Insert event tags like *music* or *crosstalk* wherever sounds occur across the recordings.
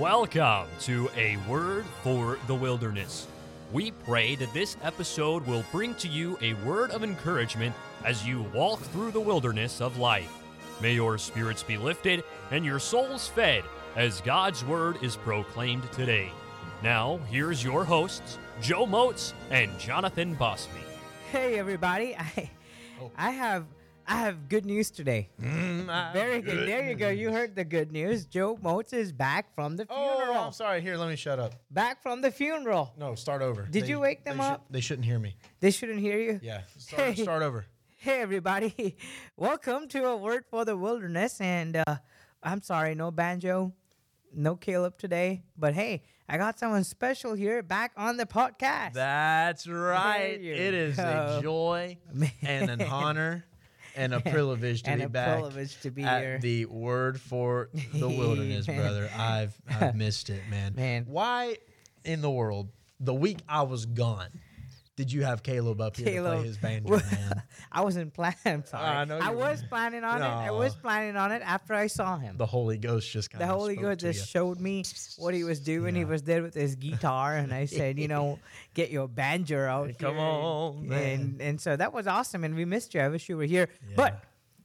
Welcome to A Word for the Wilderness. We pray that this episode will bring to you a word of encouragement as you walk through the wilderness of life. May your spirits be lifted and your souls fed as God's word is proclaimed today. Now, here's your hosts, Joe Motes and Jonathan Bosby. Hey everybody, I oh. I have I have good news today. Very good. There you go. You heard the good news. Joe Motes is back from the funeral. Oh, I'm sorry. Here, let me shut up. Back from the funeral. No, start over. Did you wake them they should- up? they shouldn't hear me. They shouldn't hear you. Yeah, start, Hey. start over. *laughs* Hey everybody, *laughs* welcome to a word for the wilderness. And uh, I'm sorry, no banjo, no Caleb today. But hey, I got someone special here back on the podcast. That's right. you It is go. a joy *laughs* and an honor and a *laughs* privilege to be a back privilege to be at here. the word for the *laughs* wilderness, brother. *laughs* I've I've missed it, man. Man. Why in the world the week I was gone did you have Caleb up here to play his banjo, man? *laughs* I wasn't planning. I'm sorry. I know I was planning on it. I was planning on it after I saw him. The Holy Ghost just kind the of Holy Ghost just showed me what he was doing. He was there with his guitar, and I said, you know, *laughs* get your banjo out. Come here." on, and, and and so that was awesome, and we missed you. I wish you were here, but.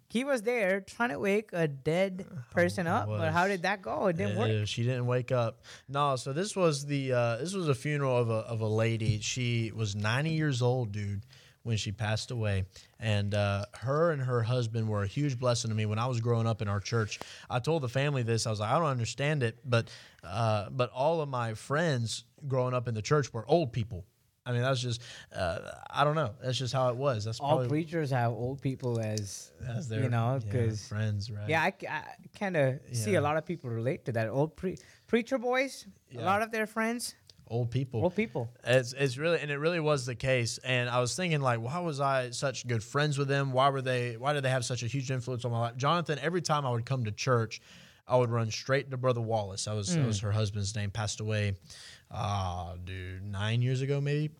Yeah. He was there trying to wake a dead *sighs* person up, but how did that go? It didn't work. She didn't wake up. No, so this was the uh, this was a funeral of a of a lady. She was 90 years old, dude, when she passed away. And uh, her and her husband were a huge blessing to me when I was growing up in our church. I told the family this. I was like, I don't understand it, but uh, but all of my friends growing up in the church were old people. I mean, that's just uh, I don't know. That's just how it was. That's All preachers have old people as, as their you know, yeah, because friends, right? Yeah, I, kind of see a lot of people relate to that. Old pre- preacher boys, a lot of their friends, old people. old people. It's it's really and it really was the case. And I was thinking like, why was I such good friends with them? Why were they? Why did they have such a huge influence on my life? Jonathan. Every time I would come to church, I would run straight to Brother Wallace. That was that was her husband's name. Passed away, ah, dude, nine years ago maybe.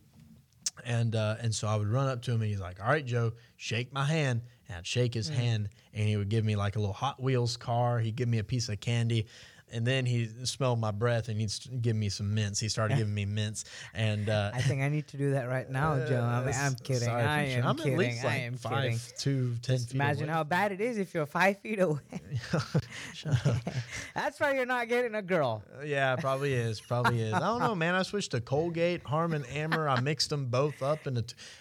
And uh, and so I would run up to him and he's like, "All right, Joe, shake my hand." And I'd shake his hand and he would give me like a little Hot Wheels car. He'd give me a piece of candy. And then he smelled my breath and he'd give me some mints. He started giving me mints. And uh, I think I need to do that right now, *laughs* Joe. I'm, uh, I'm kidding. sorry, I am I'm kidding. at least like I am five, kidding. two, ten Just feet imagine away. how bad it is if you're five feet away. *laughs* *laughs* That's why you're not getting a girl. Yeah, probably is. Probably is. I don't know, man. I switched to Colgate, Harmon, Amber. I mixed them both up. T-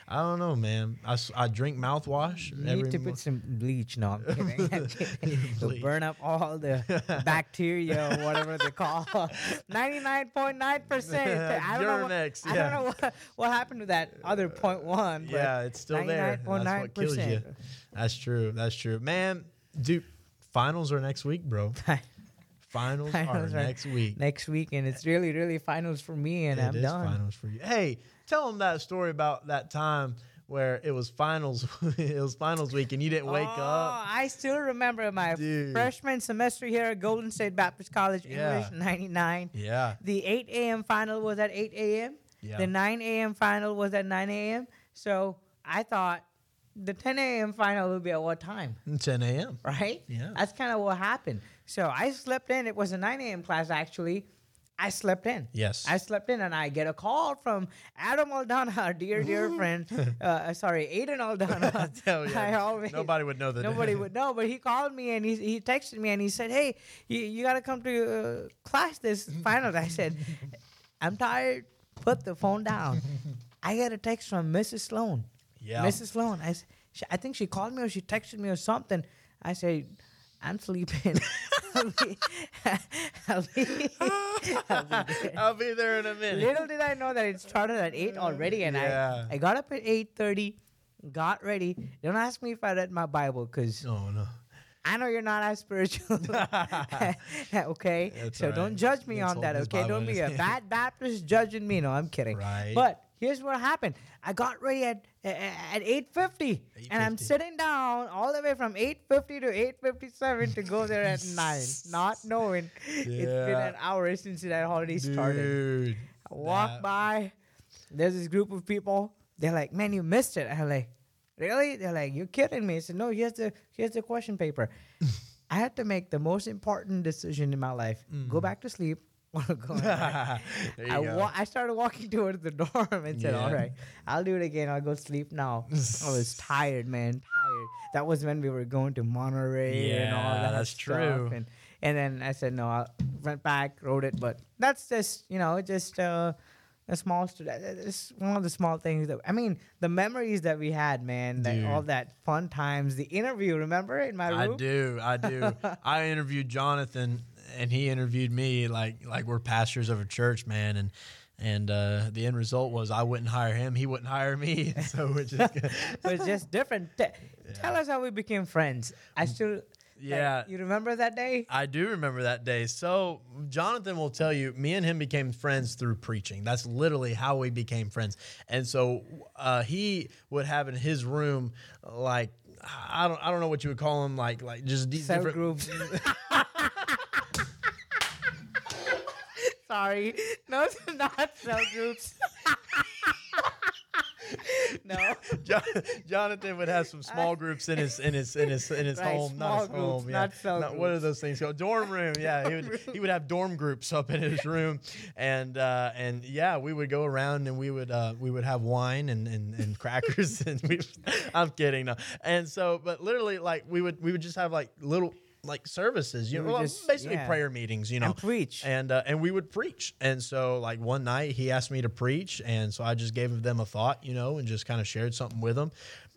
I don't know, man. I drink mouthwash You every need to mo- put some bleach. No, I'm kidding. I'm kidding. to Bleach. burn up all the bacteria or whatever they call. *laughs* Ninety-nine point nine percent. *laughs* I don't know. What, I yeah. don't know what, what happened to that other uh, point one. Yeah, it's still there. That's what kills you. That's true. That's true, man. Dude, finals are next week, bro. *laughs* Finals, Finals are are next week. Next week, and it's really, really finals for me, and It I'm is done. finals for you. Hey, tell them that story about that time where it was finals. *laughs* it was finals week, and you didn't wake oh, up. I still remember my Dude. freshman semester here at Golden State Baptist College, Yeah. English 99. Yeah, The 8 a.m. final was at 8 a.m. Yeah. The 9 a.m. final was at 9 a.m. So I thought the 10 a.m. final would be at what time, 10 a.m. right? Yeah. That's kind of what happened. So I slept in. It was a 9 a.m. class, actually. I slept in. Yes. I slept in and I get a call from Adam Aldana, dear, dear friend. *laughs* Uh, sorry, Aiden Aldana. *laughs* Hell yeah. I always- Nobody would know that. Nobody would know, but he called me and he, he texted me and he said, "Hey, you, you got to come to uh, class this final." I said, *laughs* "I'm tired. Put the phone down." I got a text from Mrs. Sloan. Yeah. Mrs. Sloan. I, I think she called me or she texted me or something. I said, "I'm sleeping." *laughs* *laughs* I'll be, I'll be, I'll *laughs* be there. I'll be there in a minute. Little did I know that it started at eight already, and Yeah. I I got up at eight thirty, got ready. Don't ask me if I read my Bible, cause Oh no. I know you're not as spiritual. okay, That's so all don't judge me Let's on that. Okay, don't be a bad Baptist judging me. No, I'm kidding. Right. But here's what happened. I got ready at at eight fifty, and I'm sitting down all the way from eight fifty to eight fifty seven to go there at *laughs* nine, not knowing it's been an hour since that holiday already started. I walk that- by. There's this group of people. They're like, "Man, you missed it." I'm like, "Really?" They're like, "You're kidding me." I said, "No, here's the here's the question paper." *laughs* I had to make the most important decision in my life: Mm. go back to sleep want to go. there." *laughs* there you I, go. wa- I started walking *laughs* towards the dorm and said, Yeah. "All right, I'll do it again. I'll go sleep now." I was *laughs* tired, man, tired. That was when we were going to Monterey and all that that's stuff. true. And and then I said, "No," I went back, wrote it, but that's just you know just uh, a small. It's one of the small things that I mean, the memories that we had, man, that, all that fun times. The interview, remember in my room? I do, I do. I interviewed Jonathan, and he interviewed me like like we're pastors of a church, man, and and uh, the end result was I wouldn't hire him, he wouldn't hire me, *laughs* so we're just *laughs* it's just different. Te- Tell us how we became friends. I still. like, Yeah. you remember that day? I do remember that day. So Jonathan will tell you, me and him became friends through preaching. That's literally how we became friends. And so uh, he would have in his room like I don't I don't know what you would call them like like just these Cell different groups. *laughs* Sorry, no, it's *laughs* not cell groups. *laughs* no, Jo- Jonathan would have some small groups in his in his in his in his *laughs* Right, home, not his groups, home. not cell What are those things called? Dorm room. Yeah, he would he would have dorm groups up in his room, and uh, and yeah, we would go around and we would uh, we would have wine and and, and crackers and we. I'm kidding, no. And so, but literally, like we would we would just have like little like services, you We know, well, just- basically yeah. prayer meetings, you know, and preach. and uh, and we would preach. And so like one night he asked me to preach, and so I just gave them a thought, you know, and just kind of shared something with them.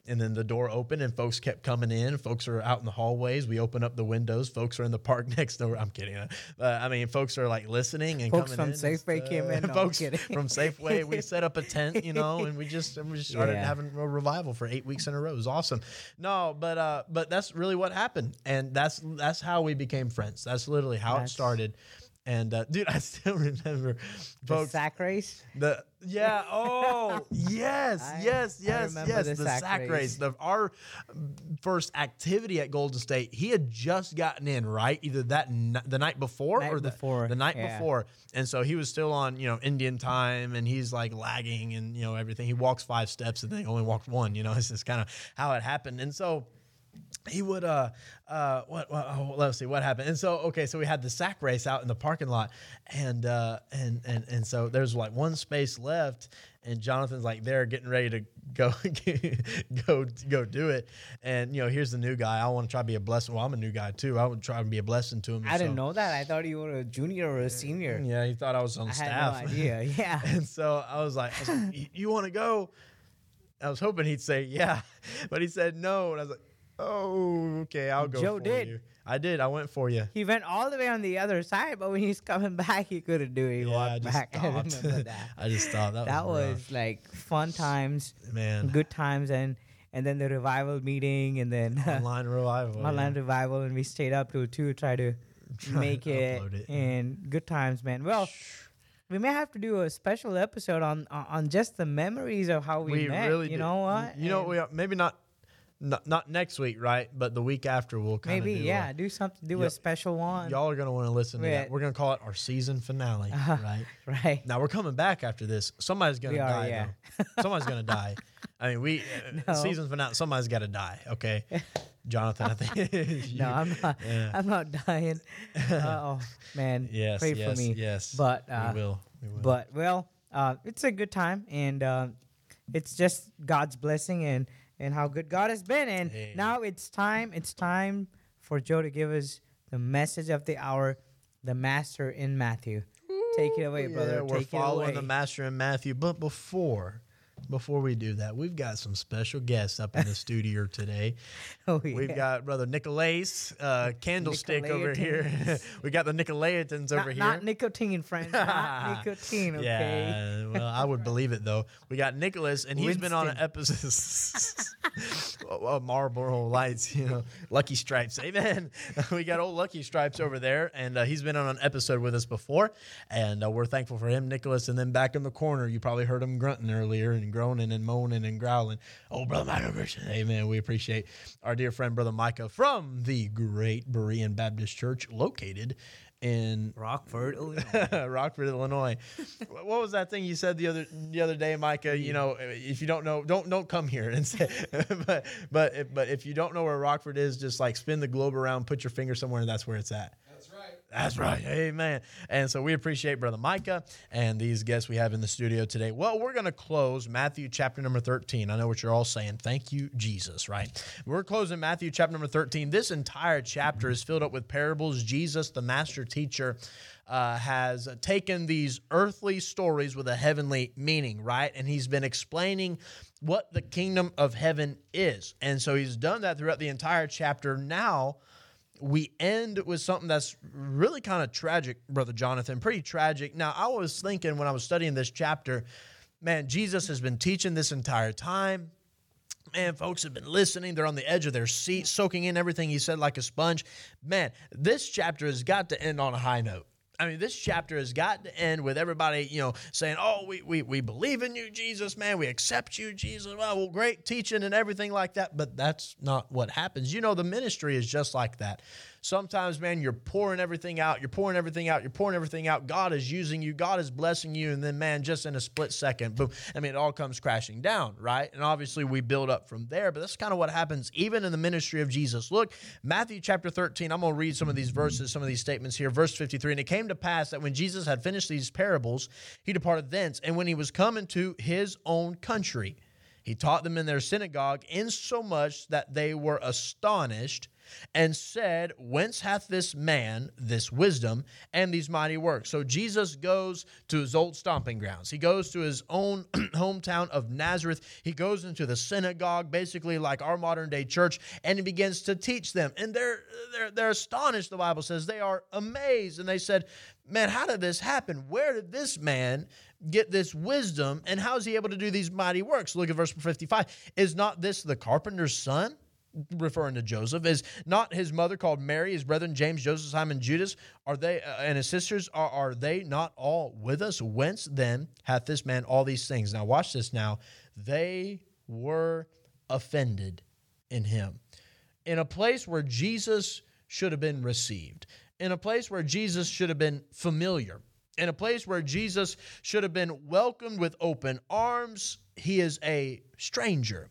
And then the door opened, and folks kept coming in. Folks are out in the hallways. We open up the windows. Folks are in the park *laughs* next door. I'm kidding. Uh, I mean, folks are like listening and Folks coming from in and Safeway came in. *laughs* No, I'm folks kidding. from Safeway. We *laughs* set up a tent, you know, and we just and we just started Yeah. having a revival for eight weeks in a row. It was awesome. No, but uh, but that's really what happened, and that's that's how we became friends. That's literally how That's- it started. And uh, *laughs* dude, I still remember, the folks. sack race. The yeah oh *laughs* yes I- yes yes yes the the sack sack, race. race. The our first activity at Golden State. He had just gotten in right either that n- the night before Night or the before, the night yeah. before, and so he was still on you know Indian time, and he's like lagging and you know everything. He walks five steps and then he only walked one. You know, *laughs* it's just kind of how it happened, and so he would uh uh what, what oh, let's see what happened and so okay so we had the sack race out in the parking lot and uh and and and so there's like one space left and jonathan's like there getting ready to go *laughs* go go do it and you know here's the new guy i want to try to be a blessing well i'm a new guy too i would try to be a blessing to him I didn't know that. I thought you were a junior or a senior. yeah he thought i was on I staff had no idea. *laughs* Yeah. and so I was like, I was like, "You want to go?" I was hoping he'd say yeah, *laughs* but he said no, and I was like, "Oh, okay, I'll go." Joe for did. You. I did. I went for you. He went all the way on the other side, but when he's coming *laughs* back, he couldn't do it. He Yeah, I walked just back. *laughs* I remember that. *laughs* I just thought that, that was, was like fun times, man. good times, and and then the revival meeting, and then Online revival. online yeah. revival, and we stayed up till two to try to Try make it, it. and good times, man. Well, we may have to do a special episode on on just the memories of how we, We met. really. you did- know what? You know, And we are, maybe not, not not next week, right? But the week after, we'll kind of maybe do yeah, A, do something, do Yo- a special one, y'all are gonna want to listen to Yeah. that. We're gonna call it our season finale, Uh-huh. right? *laughs* right? Now we're coming back after this. Somebody's gonna We are, die. yeah. though. *laughs* Somebody's gonna die. I mean, we *laughs* uh, No. season finale. Somebody's got to die. Okay, Jonathan. I think. you- No, I'm not. Yeah. I'm not dying. oh man, Yes. pray yes. for me. Yes. But uh, we will. We will. But well, uh, it's a good time, and uh, it's just God's blessing and and how good God has been. And Hey. now it's time. It's time for Joe to give us the message of the hour, the Master in Matthew. Take it away, Yeah, brother. we're Take following it the master in Matthew. But before, before we do that, we've got some special guests up in the studio *laughs* today. oh, We've got brother Nicolais, uh, candlestick over here. *laughs* We got the Nicolaitans not, over here. not nicotine, friends. Not *laughs* nicotine. Okay. Yeah, well, I would believe it though. We got Nicholas, and he's been on an Winston. episode. oh, Marlboro Lights, you know, Lucky Stripes. Amen. we got old Lucky Stripes over there, and uh, he's been on an episode with us before, and uh, we're thankful for him, Nicholas. And then back in the corner, you probably heard him grunting earlier and groaning and moaning and growling. Oh, brother Micah Christian. Amen. We appreciate our dear friend, brother Micah, from the Great Berean Baptist Church, located in Rockford, Illinois. *laughs* Rockford, Illinois. what was that thing you said the other the other day, Micah? You know, if you don't know, don't don't come here and *laughs* say. but but if, but if you don't know where Rockford is, just like spin the globe around, put your finger somewhere, and that's where it's at. That's right. Amen. And so we appreciate Brother Micah and these guests we have in the studio today. Well, we're going to close Matthew chapter number 13. I know what you're all saying. Thank you, Jesus, right? We're closing Matthew chapter number 13. This entire chapter is filled up with parables. Jesus, the master teacher, uh, has taken these earthly stories with a heavenly meaning, right? And he's been explaining what the kingdom of heaven is. And so he's done that throughout the entire chapter. Now, we end with something that's really kind of tragic, Brother Jonathan, pretty tragic. Now, I was thinking when I was studying this chapter, man, Jesus has been teaching this entire time. Man, folks have been listening. They're on the edge of their seat, soaking in everything he said like a sponge. Man, this chapter has got to end on a high note. I mean, this chapter has got to end with everybody, you know, saying, "Oh, we we, we believe in you, Jesus, man. We accept you, Jesus. Well, well, great teaching and everything like that." But that's not what happens. You know, the ministry is just like that. Sometimes, man, you're pouring everything out, you're pouring everything out, you're pouring everything out. God is using you, God is blessing you, and then, man, just in a split second, boom. I mean, it all comes crashing down, right? And obviously, we build up from there, but that's kind of what happens even in the ministry of Jesus. Look, Matthew chapter 13, I'm going to read some of these verses, some of these statements here. Verse 53 And it came to pass that when Jesus had finished these parables, he departed thence, and when he was come into his own country, he taught them in their synagogue, insomuch that they were astonished and said, Whence hath this man this wisdom and these mighty works? So Jesus goes to his old stomping grounds. He goes to his own *clears throat* hometown of Nazareth. He goes into the synagogue, basically like our modern day church, and he begins to teach them. And they're they're they're astonished, the Bible says. They are amazed. And they said, Man, how did this happen? Where did this man get this wisdom? And how is he able to do these mighty works? Look at verse 55. Is not this the carpenter's son? Referring to Joseph, is not his mother called Mary, his brethren James, Joseph, Simon, Judas, are they uh, and his sisters are are they not all with us? Whence then hath this man all these things? Now watch this now. They were offended in him. In a place where Jesus should have been received. In a place where Jesus should have been familiar. In a place where Jesus should have been welcomed with open arms, he is a stranger.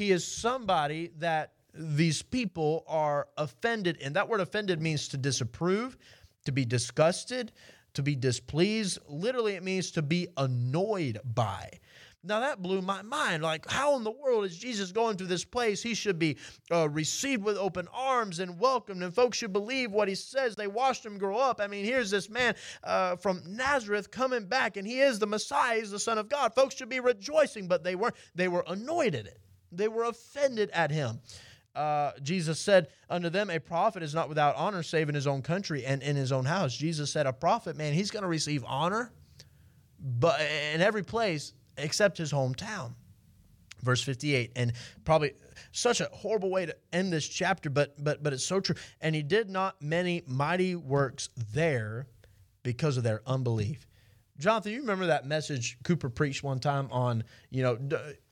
He is somebody that these people are offended. And that word offended means to disapprove, to be disgusted, to be displeased. Literally, it means to be annoyed by. Now that blew my mind. Like, how in the world is Jesus going to this place? He should be uh, received with open arms and welcomed, and folks should believe what he says. They watched him grow up. I mean, here's this man uh, from Nazareth coming back, and he is the Messiah. He's the Son of God. Folks should be rejoicing, but they weren't. they were annoyed at it. They were offended at him uh, Jesus said unto them, A prophet is not without honor save in his own country and in his own house. Jesus said, A prophet, man, he's going to receive honor but in every place except his hometown. Verse 58, and probably such a horrible way to end this chapter, but but but it's so true. And he did not many mighty works there because of their unbelief. Jonathan, you remember that message Cooper preached one time on, you know,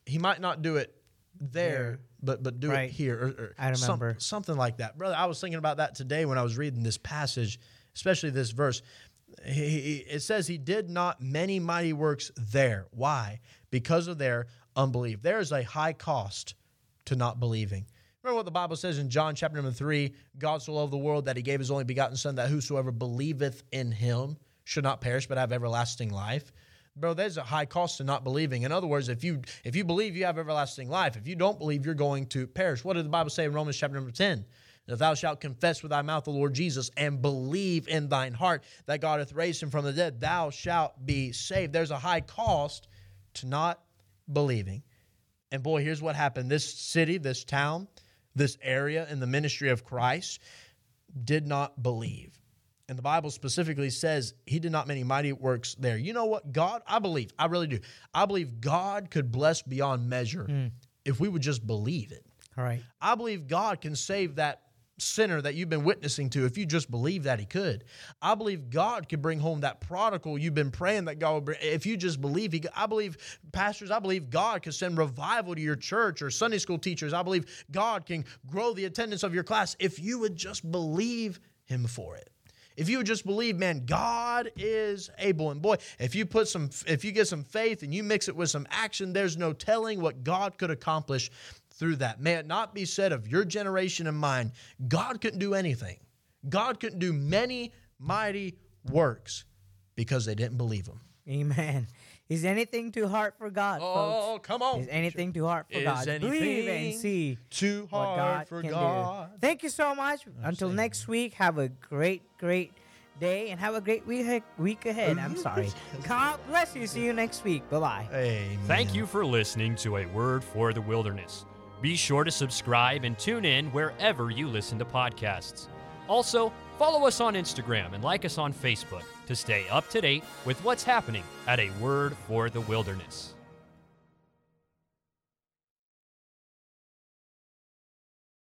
he might not do it there, but but do Right. it here. Or, or I some- remember. something like that, brother. I was thinking about that today when I was reading this passage, especially this verse. He, he- it says he did not many mighty works there. Why? Because of their unbelief. There is a high cost to not believing. Remember what the Bible says in John chapter number three: God so loved the world that He gave His only begotten Son, that whosoever believeth in Him should not perish but have everlasting life bro there's a high cost to not believing. In other words if you if you believe you have everlasting life if you don't believe you're going to perish. What did the bible say in romans chapter number 10 that thou shalt confess with thy mouth the lord jesus and believe in thine heart that god hath raised him from the dead thou shalt be saved. There's a high cost to not believing. And boy here's what happened. This city this town this area in the ministry of christ did not believe and the Bible specifically says he did not many mighty works there. You know what? God, I believe, I really do. I believe God could bless beyond measure hmm. if we would just believe it. All right. I believe God can save that sinner that you've been witnessing to if you just believe that he could. I believe God could bring home that prodigal you've been praying that God would bring. If you just believe he, I believe pastors, I believe God could send revival to your church or Sunday school teachers. I believe God can grow the attendance of your class if you would just believe him for it. If you would just believe, man, God is able. And boy, if you put some, if you get some faith and you mix it with some action, there's no telling what God could accomplish through that. May it not be said of your generation and mine, God couldn't do anything. God couldn't do many mighty works because they didn't believe him. Amen. Is anything too hard for God, oh, folks? Oh, come on. Is anything too hard for Is God? Believe and see Too what hard God for can God. do. Thank you so much. Until saying. next week, have a great, great day and have a great week, week ahead. I'm sorry. *laughs* God bless you. See you next week. Bye bye. Amen. Thank you for listening to A Word for the Wilderness. Be sure to subscribe and tune in wherever you listen to podcasts. Also, follow us on Instagram and like us on Facebook to stay up to date with what's happening at A Word for the Wilderness.